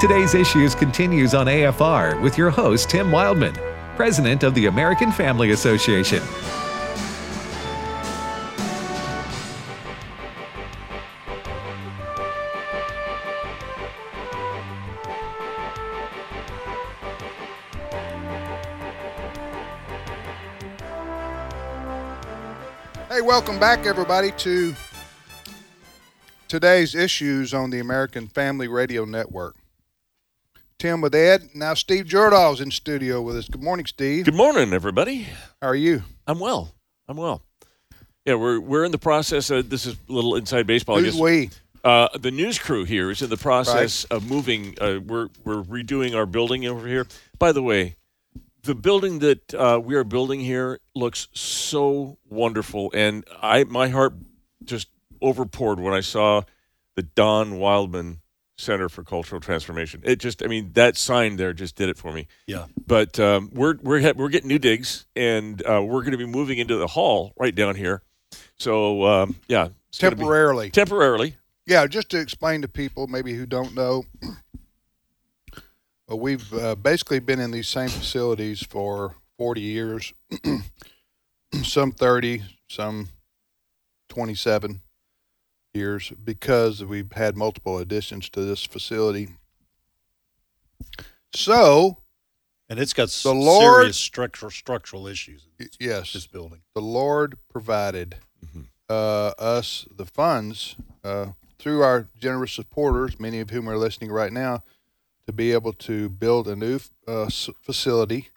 Today's Issues continues on AFR with your host, Tim Wildmon, President of the American Family Association. Hey, welcome back, everybody, to today's issues on the American Family Radio Network. Tim with Ed. Now, Steve Jordahl's in studio with us. Good morning, Steve. Good morning, everybody. How are you? I'm well. I'm well. Yeah, we're we're in the process. Of, this is a little inside baseball. I Who's guess. we? Uh, the news crew here is in the process of moving. Uh, we're we're redoing our building over here. By the way, the building that uh, we are building here looks so wonderful, and I my heart just overpoured when I saw the Don Wildmon Center for Cultural Transformation. It just, I mean, that sign there just did it for me. Yeah. But um, we're we're we're getting new digs, and uh, we're going to be moving into the hall right down here. So um, yeah, Temporarily. temporarily. Yeah, just to explain to people maybe who don't know, well, we've uh, basically been in these same facilities for 40 years, some 30, some 27 years, because we've had multiple additions to this facility. So, And it's got The Lord- serious structural structural issues. in This, yes, this building. the Lord provided uh, us the funds uh, through our generous supporters, many of whom are listening right now, to be able to build a new uh, facility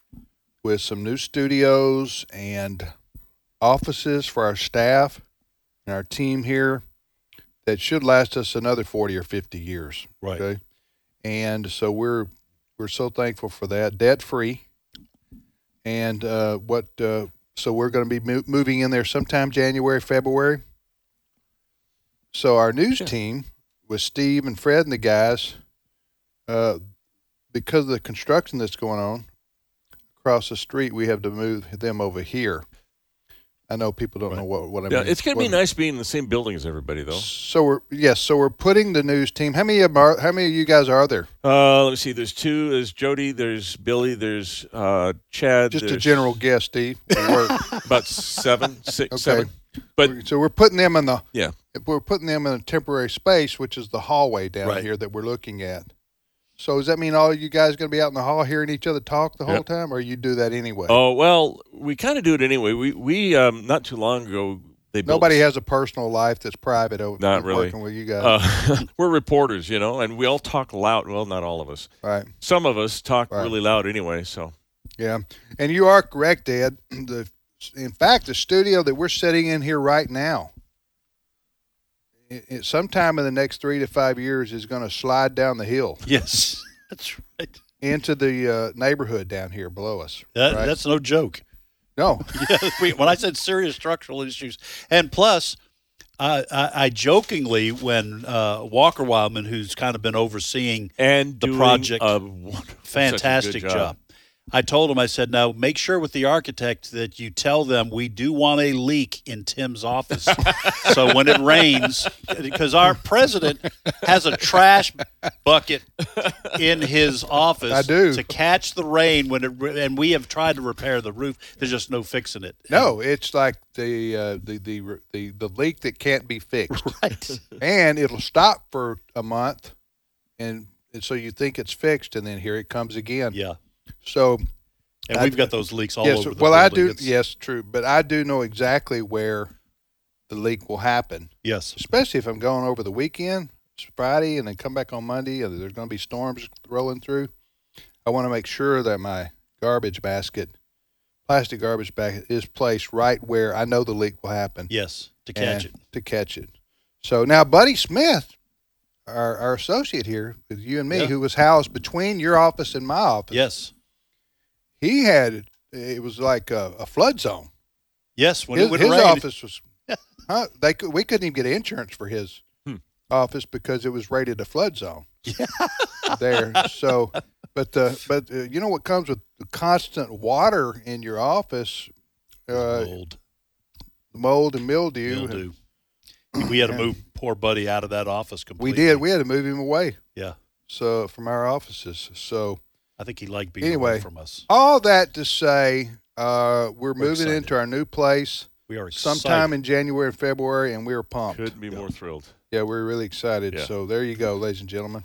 with some new studios and offices for our staff and our team here that should last us another 40 or 50 years. Right. Okay. And so we're we're so thankful for that, debt free. And uh, what uh, so we're going to be mo- moving in there sometime January, February. So our news Sure. team with Steve and Fred and the guys, uh, because of the construction that's going on across the street, we have to move them over here. I know people don't know what what I Yeah, mean. it's going to be nice being in the same building as everybody, though. So we're yes, so we're putting the news team. How many of 'em are, how many of you guys are there? Uh, let me see. There's two. There's Jody. There's Billy. There's uh, Chad. Just a general guess, Steve. at work. About seven, six, Okay. seven. But so we're putting them in the yeah, we're putting them in a temporary space, which is the hallway down Right. here that we're looking at. So does that mean all you guys going to be out in the hall hearing each other talk the whole Yep. time, or you do that anyway? Oh well, we kind of do it anyway. We we um not too long ago they built, Nobody has a personal life that's private over Not really. working with you guys, Uh, we're reporters, you know, and we all talk loud. Well, not all of us. right? Some of us talk Right. really loud anyway. So Yeah, and you are correct, Ed. The in fact, the studio that we're sitting in here right now, it, it, sometime in the next three to five years, is going to slide down the hill Yes, that's right. into the uh, neighborhood down here below us. That, right? That's no joke. no, Yeah, we, when I said serious structural issues, and plus, I, I, I jokingly, when uh, Walker Wildmon, who's kind of been overseeing and The doing project, a wonderful, such a good fantastic job. I told him, I said, now make sure with the architect that you tell them we do want a leak in Tim's office. so when it rains, because our president has a trash bucket in his office I do. to catch the rain when it, and we have tried to repair the roof. There's just no fixing it. no, it's like the uh, the, the the the leak that can't be fixed, Right. and it'll stop for a month, and, and so you think it's fixed, and then here it comes again. Yeah. So And I- we've got those leaks all yes, over the well, I do. It's- Yes, true, but I do know exactly where the leak will happen, Yes. especially if I'm going over the weekend, it's Friday, and then come back on Monday. And there's going to be storms rolling through. I want to make sure that my garbage basket, plastic garbage basket, is placed right where I know the leak will happen. Yes. To catch it. To catch it. So now, Buddy Smith, our, our associate here with you and me, Yeah. who was housed between your office and my office, Yes. he had it was like a, a flood zone. Yes. When his it would his rain. office was, huh, they could, we couldn't even get insurance for his Hmm. office because it was rated a flood zone. there. So, but uh, but uh, you know what comes with the constant water in your office, uh, Mold. mold and mildew. Mildew. We had to move poor buddy out of that office completely. We did. We had to move him away. Yeah. so from our offices. So I think he liked being Anyway. away from us. all that to say, uh, we're, moving excited. into our new place We are excited. sometime in January and February, and we're pumped. Couldn't be more thrilled. Yeah, we're really excited. Yeah. So there you go, ladies and gentlemen.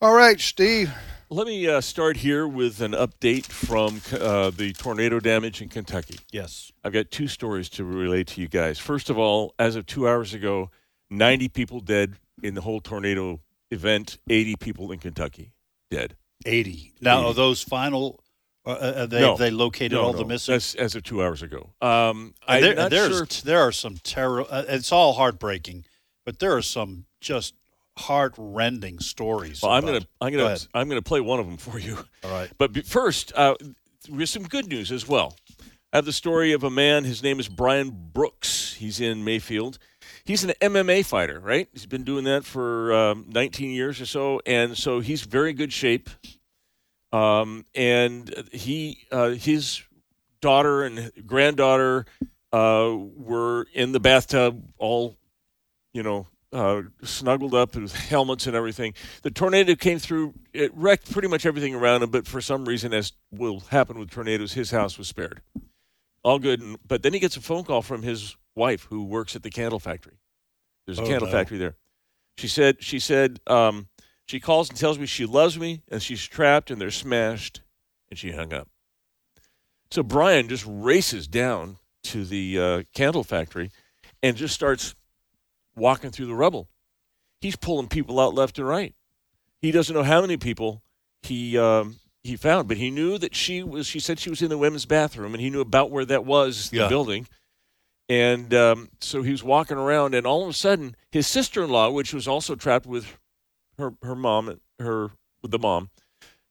All right, Steve. Let me uh, start here with an update from uh, the tornado damage in Kentucky. Yes. I've got two stories to relate to you guys. First of all, as of two hours ago, 90 people dead in the whole tornado event, 80 people in Kentucky dead. 80. Now, 80. are those final? Uh, uh, they No. they located No, all no, the missing. That's as of two hours ago. Um, Uh, there, there's sure. there are some terror. Uh, it's all heartbreaking, but there are some just heart-rending stories. Well, I'm about- gonna I'm gonna. I'm gonna play one of them for you. All right. But first, uh, there's some good news as well. I have the story of a man. His name is Brian Brooks. He's in Mayfield. He's an MMA fighter, right? He's been doing that for um, 19 years or so, and so he's very good shape. Um, and he, uh, his daughter and granddaughter uh, were in the bathtub, all, you know, uh, snuggled up with helmets and everything. The tornado came through. It wrecked pretty much everything around him, but for some reason, as will happen with tornadoes, his house was spared. All good. And, but then he gets a phone call from his wife, who works at the candle factory. There's a Oh, candle no. factory there. She said. She said. Um, she calls and tells me she loves me and she's trapped and they're smashed, and she hung up. So Brian just races down to the uh, candle factory and just starts walking through the rubble. He's pulling people out left and right. He doesn't know how many people he um, he found, but he knew that she was. She said she was in the women's bathroom, and he knew about where that was, the Yeah. building. And um, so he was walking around, and all of a sudden, his sister-in-law, which was also trapped with her her mom, her with the mom,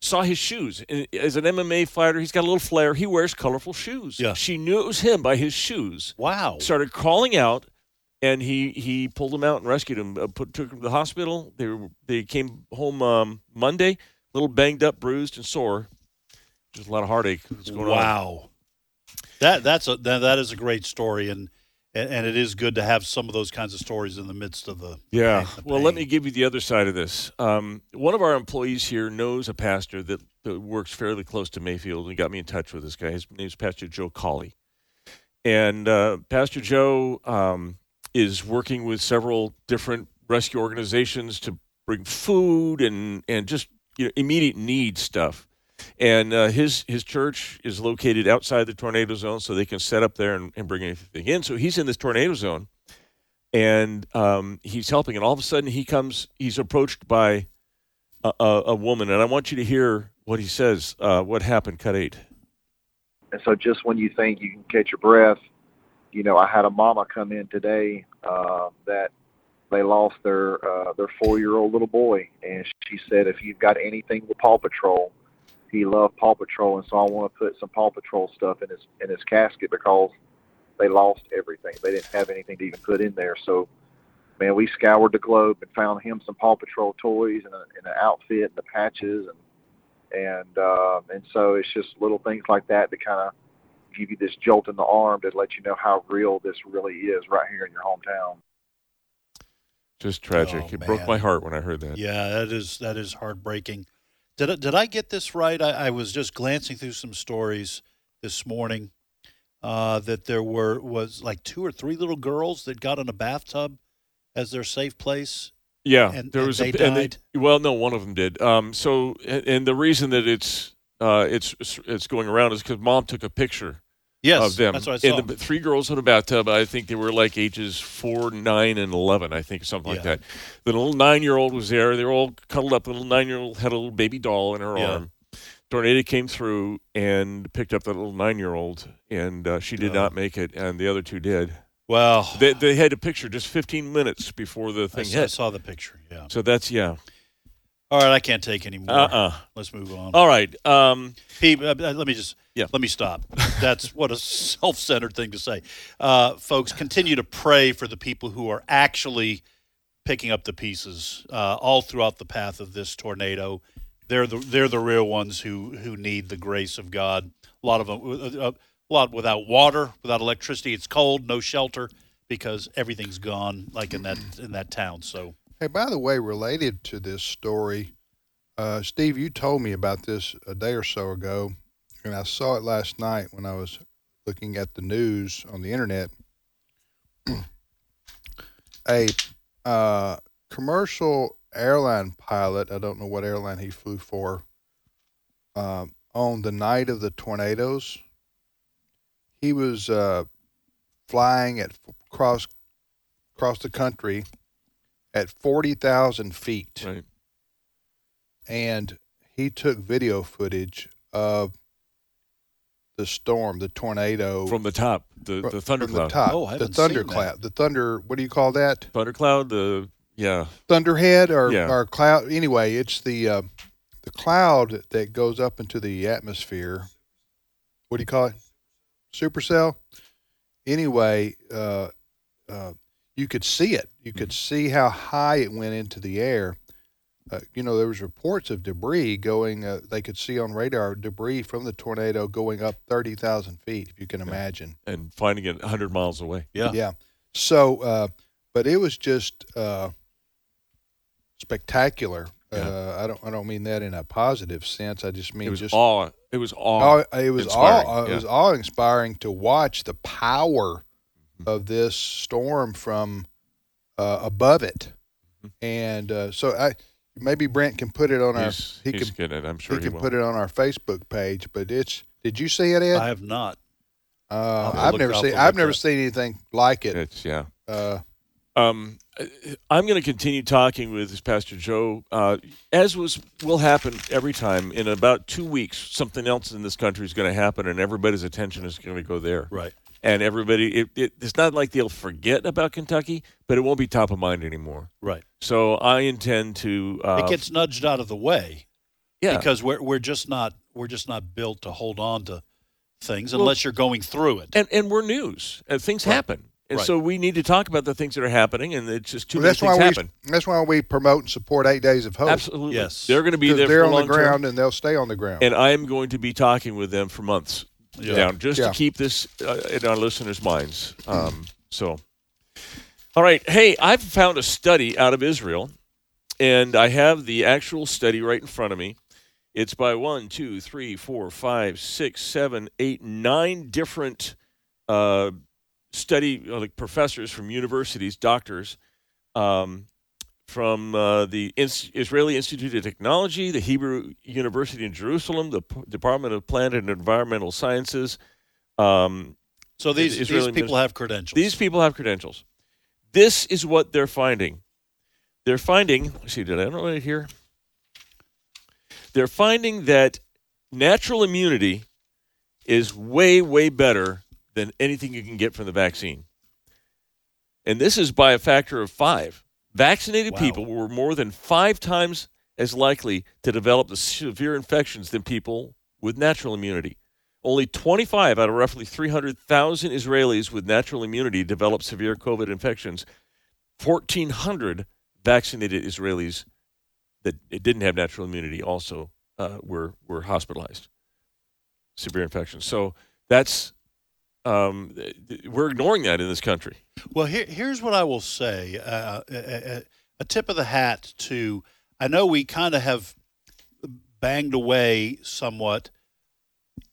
saw his shoes. And as an MMA fighter, he's got a little flair. He wears colorful shoes. Yeah. She knew it was him by his shoes Wow. started calling out, and he he pulled him out and rescued him. Uh, put took him to the hospital. They were, they came home um, Monday, a little banged up, bruised, and sore. Just a lot of heartache. Going on? Wow. That that's a that, that is a great story, and and it is good to have some of those kinds of stories in the midst of the Yeah. the Well, let me give you the other side of this. Um, one of our employees here knows a pastor that, that works fairly close to Mayfield and got me in touch with this guy. His name's Pastor Joe Colley. And uh, Pastor Joe um, is working with several different rescue organizations to bring food and, and just you know, immediate need stuff. And uh, his his church is located outside the tornado zone, so they can set up there and, and bring anything in. So he's in this tornado zone, and um, he's helping. And all of a sudden, he comes. He's approached by a, a, a woman, and I want you to hear what he says. Uh, what happened? Cut eight. And so just when you think you can catch your breath, you know, I had a mama come in today uh, that they lost their uh, their four year old little boy, and she said if you've got anything with Paw Patrol, he loved Paw Patrol, and so I want to put some Paw Patrol stuff in his in his casket because they lost everything. They didn't have anything to even put in there. So, man, we scoured the globe and found him some Paw Patrol toys and, a, and an outfit and the patches and and uh, and so it's just little things like that to kind of give you this jolt in the arm to let you know how real this really is right here in your hometown. Just tragic. Oh, it broke my heart when I heard that. Yeah, that is that is heartbreaking. Did I, did I get this right? I, I was just glancing through some stories this morning uh, that there were was like two or three little girls that got in a bathtub as their safe place. Yeah, And- there and was they a and died? well, no, one of them did. Um, so and, and the reason that it's uh, it's it's going around is because mom took a picture Yes, of them. that's what I saw. And the three girls in a bathtub. I think they were like ages four, nine, and eleven. I think something like Yeah. that. The little nine-year-old was there. They were all cuddled up. The little nine-year-old had a little baby doll in her Yeah. arm. Tornado came through and picked up the little nine-year-old, and uh, she did Oh. not make it, and the other two did. well, They, they had a picture just 15 minutes before the I thing I hit. saw the picture. Yeah. So that's yeah. All right, I can't take any more. Uh-uh. Let's move on. All right. Um, Pete, uh, uh, let me just Yeah. let me stop. That's what a self-centered thing to say. Uh, folks, continue to pray for the people who are actually picking up the pieces uh, all throughout the path of this tornado. They're the they're the real ones who who need the grace of God. A lot of them, uh, a lot without water, without electricity. It's cold, no shelter because everything's gone, like in that in that town. So Hey, by the way, related to this story, uh, Steve, you told me about this a day or so ago, and I saw it last night when I was looking at the news on the internet. a uh, commercial airline pilot, I don't know what airline he flew for, um, on the night of the tornadoes, he was uh, flying at cross across the country at forty thousand feet, Right. and he took video footage of the storm, the tornado From the top, the, fr- the from thundercloud. the top, Oh, I the haven't seen thundercloud, the thunder. What do you call that? Thundercloud, the yeah, Thunderhead or Yeah. or cloud? Anyway, it's the uh, the cloud that goes up into the atmosphere. What do you call it? Supercell. Anyway, uh, uh, you could see it. You could see how high it went into the air. Uh, you know, there was reports of debris going. Uh, they could see on radar debris from the tornado going up thirty thousand feet. If you can imagine. and finding it 100 miles away. Yeah. Yeah. So, uh, but it was just uh, spectacular. Yeah. Uh, I don't. I don't mean that in a positive sense. I just mean It was just awe. It was awe. awe, it was awe, uh, yeah. it was awe inspiring to watch the power of this storm from uh, above it, and uh, so I maybe Brent can put it on our he's he he's can getting it. I'm sure he he, can will. put it on our Facebook page. But it's did you see it, Ed? I have not. uh, I've never seen I've never that. seen anything like it. It's yeah. Uh, Um, I'm going to continue talking with Pastor Joe, uh, as was will happen every time. In about two weeks, something else in this country is going to happen, and everybody's attention is going to go there. Right. And everybody, it, it, it's not like they'll forget about Kentucky, but it won't be top of mind anymore. Right. So I intend to. Uh, it gets nudged out of the way yeah, because we're we're just not we're just not built to hold on to things Well- unless you're going through it. and and we're news, and things Right. happen, and Right. so we need to talk about the things that are happening, and it's just too well, many that's why things we happen. that's why we promote and support Eight Days of Hope. Absolutely, Yes. they're going to be there. they're for on the long term. ground and they'll stay on the ground. and I am going to be talking with them for months Yeah. down just Yeah. to keep this uh, in our listeners' minds. Um, so, all right. Hey, I've found a study out of Israel, and I have the actual study right in front of me. It's by one, two, three, four, five, six, seven, eight, nine different uh, study like professors from universities, doctors. Um, from uh, the Ins- Israeli Institute of Technology, the Hebrew University in Jerusalem, the P- Department of Plant and Environmental Sciences. Um, So these these people have credentials. these people have credentials. This is what they're finding. They're finding, let's see, did I know it here? They're finding that natural immunity is way, way better than anything you can get from the vaccine. And this is by a factor of five. Vaccinated Wow. people were more than five times as likely to develop the severe infections than people with natural immunity. Only 25 out of roughly 300,000 Israelis with natural immunity developed severe COVID infections. 1,400 vaccinated Israelis that didn't have natural immunity also uh, were were hospitalized, severe infections. So that's um, we're ignoring that in this country. Well, here, here's what I will say: uh, a, a, tip of the hat to. I know we kind of have banged away somewhat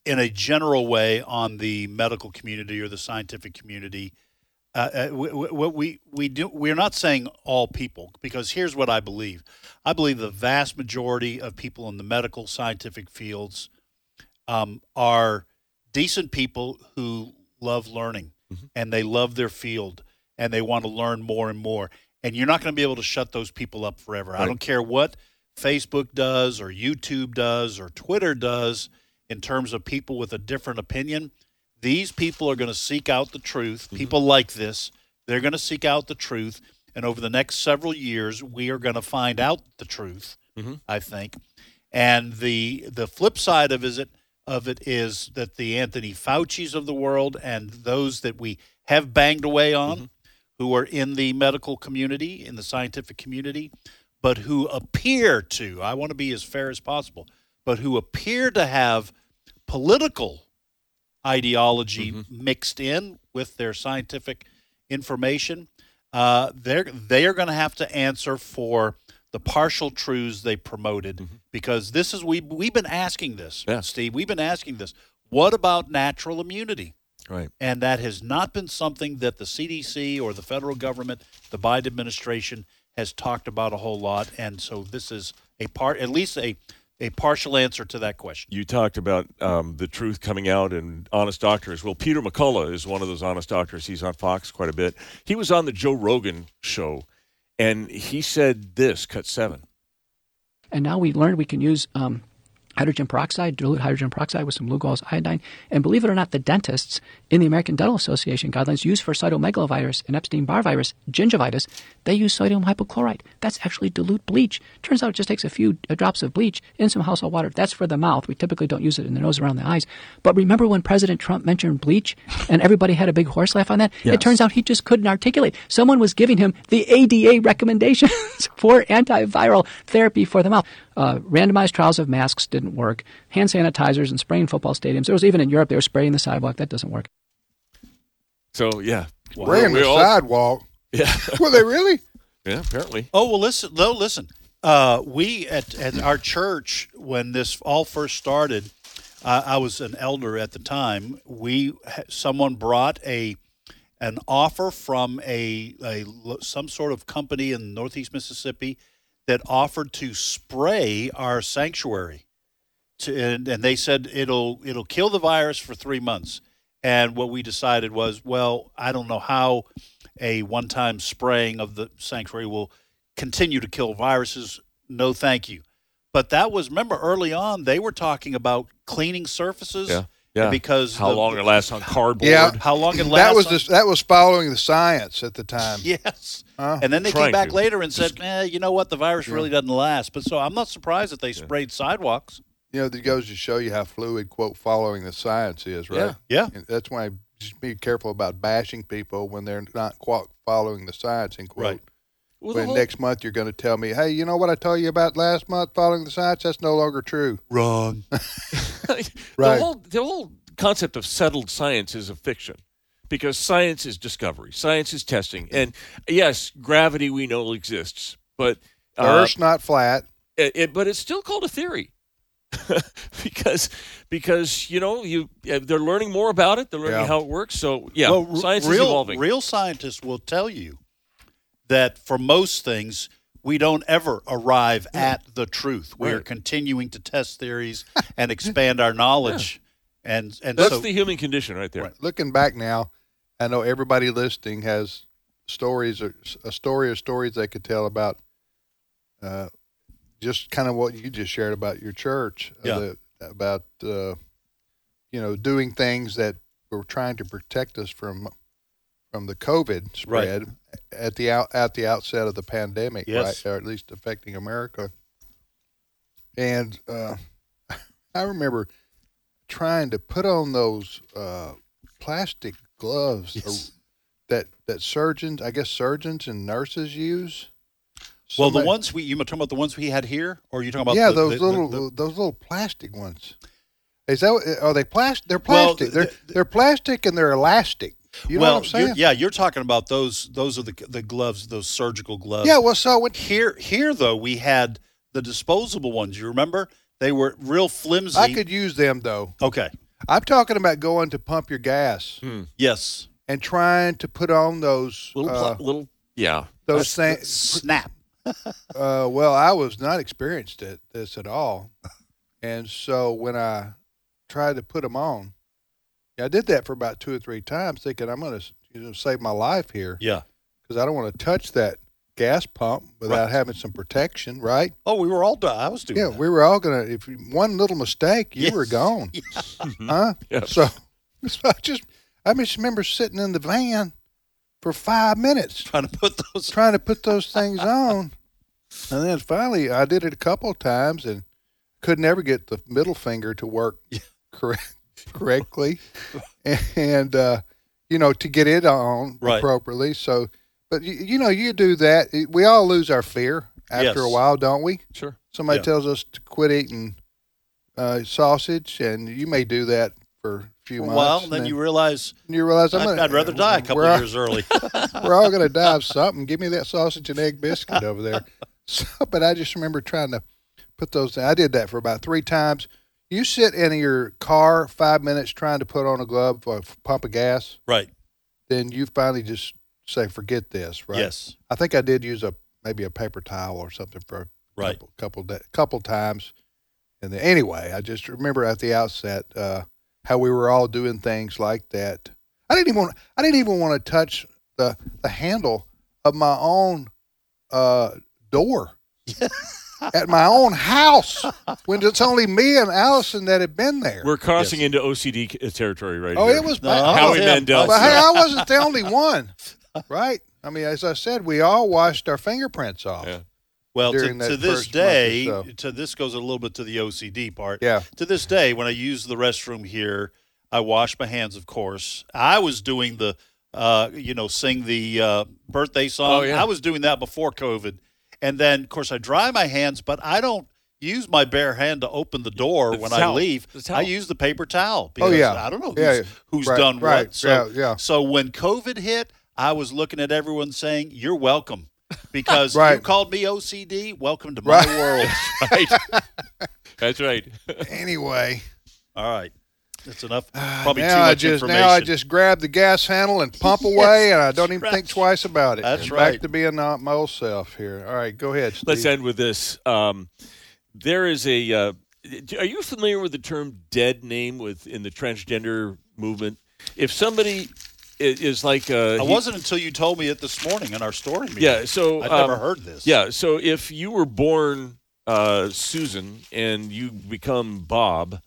in a general way on the medical community or the scientific community. Uh, uh, what we we do we're not saying all people because here's what I believe. I believe the vast majority of people in the medical scientific fields um, are decent people who love learning and they love their field and they want to learn more and more. And you're not going to be able to shut those people up forever. I don't care what Facebook does or YouTube does or Twitter does in terms of people with a different opinion. These people are going to seek out the truth. People like this, they're going to seek out the truth. And over the next several years, we are going to find out the truth, Mhm. I think. And the the flip side of is it of it is that the Anthony Fauci's of the world and those that we have banged away on, who are in the medical community, in the scientific community, but who appear to, I want to be as fair as possible, but who appear to have political ideology mixed in with their scientific information. uh, they're they are going to have to answer for the partial truths they promoted because this is we we've been asking this, Yeah. Steve. We've been asking this. What about natural immunity? Right. And that has not been something that the CDC or the federal government, the Biden administration, has talked about a whole lot. And so this is a part, at least a, a partial answer to that question. You talked about um, the truth coming out and honest doctors. Well, Peter McCullough is one of those honest doctors. He's on Fox quite a bit. He was on the Joe Rogan show, and he said this cut seven. And now we learned we can use um, hydrogen peroxide, dilute hydrogen peroxide with some Lugol's iodine. And believe it or not, the dentists in the American Dental Association guidelines use for cytomegalovirus and Epstein-Barr virus, gingivitis, they use sodium hypochlorite. That's actually dilute bleach. Turns out it just takes a few uh, drops of bleach in some household water. That's for the mouth. We typically don't use it in the nose around the eyes. But remember when President Trump mentioned bleach and everybody had a big horse laugh on that? It turns out he just couldn't articulate. Someone was giving him the ADA recommendations for antiviral therapy for the mouth. Uh, randomized trials of masks didn't work. Hand sanitizers and spraying football stadiums. There was even in Europe they were spraying the sidewalk. That doesn't work. So yeah, Spraying We the all- sidewalk. Yeah, Were they really? yeah. Apparently, Oh well, listen. Though, listen. Uh, we at, at our church when this all first started, uh, I was an elder at the time. We someone brought a an offer from a, a some sort of company in Northeast Mississippi that offered to spray our sanctuary, to, and, and they said it'll it'll kill the virus for three months. And what we decided was, well, I don't know how a one-time spraying of the sanctuary will continue to kill viruses. No, thank you. But that was remember early on they were talking about cleaning surfaces. Yeah, yeah. Because how the- long it lasts on cardboard? Yeah. How long it lasts? That was on- the, that was following the science at the time. Yes. Huh? And then they Trying came back to. later and said, eh, you know what, the virus really doesn't last. But so I'm not surprised that they sprayed sidewalks. You know, that goes to show you how fluid quote following the science is, right? Yeah. And that's why just be careful about bashing people when they're not quote following the science. In quote. Right. Well, when whole- next month you're going to tell me, hey, you know what I told you about last month following the science? That's no longer true. Wrong. the whole the whole concept of settled science is a fiction because science is discovery science is testing and yes gravity we know exists but uh, Earth's not flat. it, it- but it's still called a theory because because you know you uh, they're learning more about it. They're learning Yeah. how it works. So yeah Well, r- science real, is evolving. Real scientists will tell you that for most things, we don't ever arrive at the truth. We are continuing to test theories and expand our knowledge. And and that's so the human condition right there. Looking back now, I know everybody listening has stories or a story or stories they could tell about uh, just kind of what you just shared about your church. uh, Yeah. the- about uh, you know doing things that were trying to protect us from from the COVID spread at the out at the outset of the pandemic, Yes. right? Or at least affecting America. And uh, I remember trying to put on those uh, plastic gloves Yes. that that surgeons, I guess surgeons and nurses use. Well, the ones we you talking about the ones we had here, or are you talking about yeah, the- those the- the- little the- those little plastic ones. Is that are they plastic? They're Well, plastic. they're the- they're plastic and they're elastic. You know well, what I'm saying? you're- yeah, you're talking about those. Those are the the gloves, those surgical gloves. Yeah, well, so when here here though we had the disposable ones. You remember they were real flimsy. I could use them though. okay. I'm talking about going to pump your gas Yes. and trying to put on those little uh, little yeah those things. Snap. Uh, well, I was not experienced at this at all, and so when I tried to put them on, I did that for about two or three times, thinking I'm going to you know, save my life here Yeah. because I don't want to touch that gas pump without having some protection, right? Oh, we were all done. I was doing Yeah, that. we were all going to. If one little mistake, you Yes. were gone, Mm-hmm. huh? Yeah. So, so I just I just remember sitting in the van for five minutes trying to put those. trying to put those things on. And then finally, I did it a couple of times and could never get the middle finger to work correct, correctly, and uh, you know to get it on Right. appropriately. So, but you, you know, you do that. We all lose our fear after Yes. a while, don't we? sure Somebody Yeah. tells us to quit eating uh, sausage, and you may do that for few months. Well, and then you realize you realize I'm I'd, gonna, I'd rather die a couple all- years early. we're all going to die of something. Give me that sausage and egg biscuit over there. So, but I just remember trying to put those. I did that for about three times. You sit in your car five minutes trying to put on a glove for a pump of gas, right. then you finally just say, "Forget this." Right? Yes. I think I did use a maybe a paper towel or something for a Right. couple couple, couple times. And then anyway, I just remember at the outset uh, how we were all doing things like that. I didn't even want, I didn't even want to touch the the handle of my own uh, door at my own house when it's only me and Allison that had been there. We're crossing into OCD territory right now. oh, here. it was No, bad. Howie Tim, Mandel. But hey, I wasn't the only one, right? I mean, as I said, we all washed our fingerprints off. Yeah. Oh, Well, to, to this first month or day, so. to this goes a little bit to the OCD part. Yeah. To this day, when I use the restroom here, I wash my hands. Of course, I was doing the, uh, you know, sing the uh, birthday song. Oh, yeah. I was doing that before COVID, and then of course I dry my hands, but I don't use my bare hand to open the door The when towel. I leave. I use the paper towel. Because Oh, yeah. I don't know who's, Yeah, yeah. who's Right, done right. what. So, Yeah, yeah. so when COVID hit, I was looking at everyone saying, "You're welcome." Because Right. you called me OCD, welcome to my Right. world. right. That's right. Anyway, All right, that's enough. Probably too now I much just information. now I just grab the gas handle and pump away, and I don't even think twice about it. That's And right. Back to being uh, my old self here. All right, go ahead. Steve. Let's end with this. Um, there is a. Uh, are you familiar with the term "dead name" with in the transgender movement? If somebody i- is like, uh, I wasn't until you told me it this morning in our story meeting. Yeah, so I've um, never heard this. Yeah, so if you were born uh, Susan and you become Bob,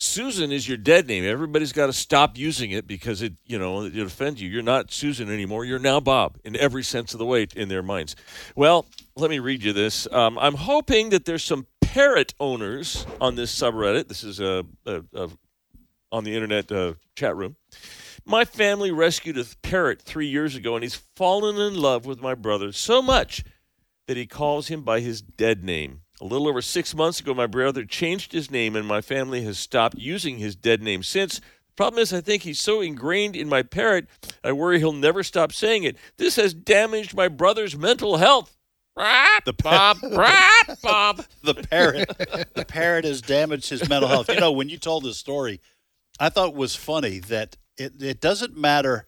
Susan is your dead name. Everybody's got to stop using it because it, you know, it offends you. You're not Susan anymore. You're now Bob in every sense of the way in their minds. Well, let me read you this. Um, I'm hoping that there's some parrot owners on this subreddit. This is a, a, a on the internet uh, chat room. My family rescued a parrot three years ago, and he's fallen in love with my brother so much that he calls him by his dead name. A little over six months ago, my brother changed his name, and my family has stopped using his dead name since. The problem is, I think he's so ingrained in my parrot, I worry he'll never stop saying it. This has damaged my brother's mental health. The Bob, Bob. the parrot the parrot has damaged his mental health. You know, when you told this story, I thought it was funny that it, it doesn't matter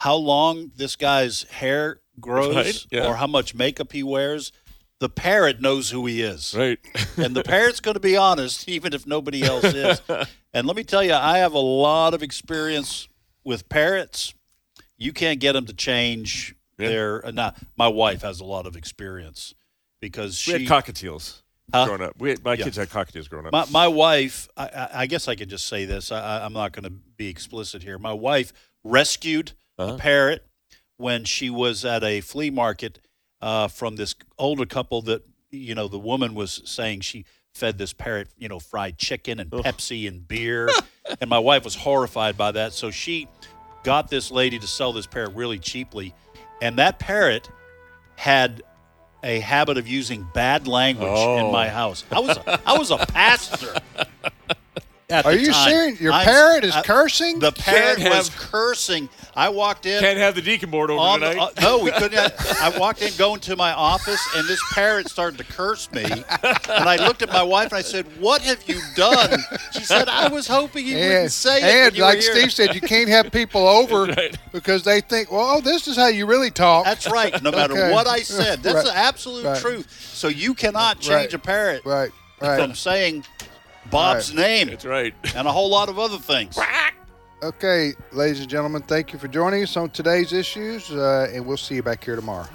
how long this guy's hair grows Right, yeah. or how much makeup he wears. The parrot knows who he is. Right. and the parrot's going to be honest, even if nobody else is. and let me tell you, I have a lot of experience with parrots. You can't get them to change Yeah. their. Uh, now, my wife has a lot of experience because We she. had cockatiels Huh? growing up. We my Yeah. kids had cockatiels growing up. my, my wife, I- I, guess I could just say this. I, I'm not going to be explicit here. My wife rescued Uh-huh. a parrot when she was at a flea market uh, from this older couple that, you know, the woman was saying she fed this parrot, you know, fried chicken and Pepsi and beer. and my wife was horrified by that. So she got this lady to sell this parrot really cheaply. And that parrot had a habit of using bad language Oh. in my oh. house. I was a, I was a pastor. at Are the you time. serious? Your I'm- parrot is I- cursing? The parrot Can't was have- cursing. I walked in. Can't have the deacon board over on the- tonight. uh, no, we couldn't. Have, I walked in, going to my office, and this parrot started to curse me. And I looked at my wife and I said, "What have you done?" She said, "I was hoping you wouldn't and, say it." and you were like here." Steve said, you can't have people over Right. because they think, well, oh, this is how you really talk. That's right. No matter Okay. what I said, that's Right. the absolute Right. truth. So you cannot change Right. a parrot right, right. from saying Bob's name That's right. and a whole lot of other things. Okay, ladies and gentlemen, thank you for joining us on today's issues, uh, and we'll see you back here tomorrow.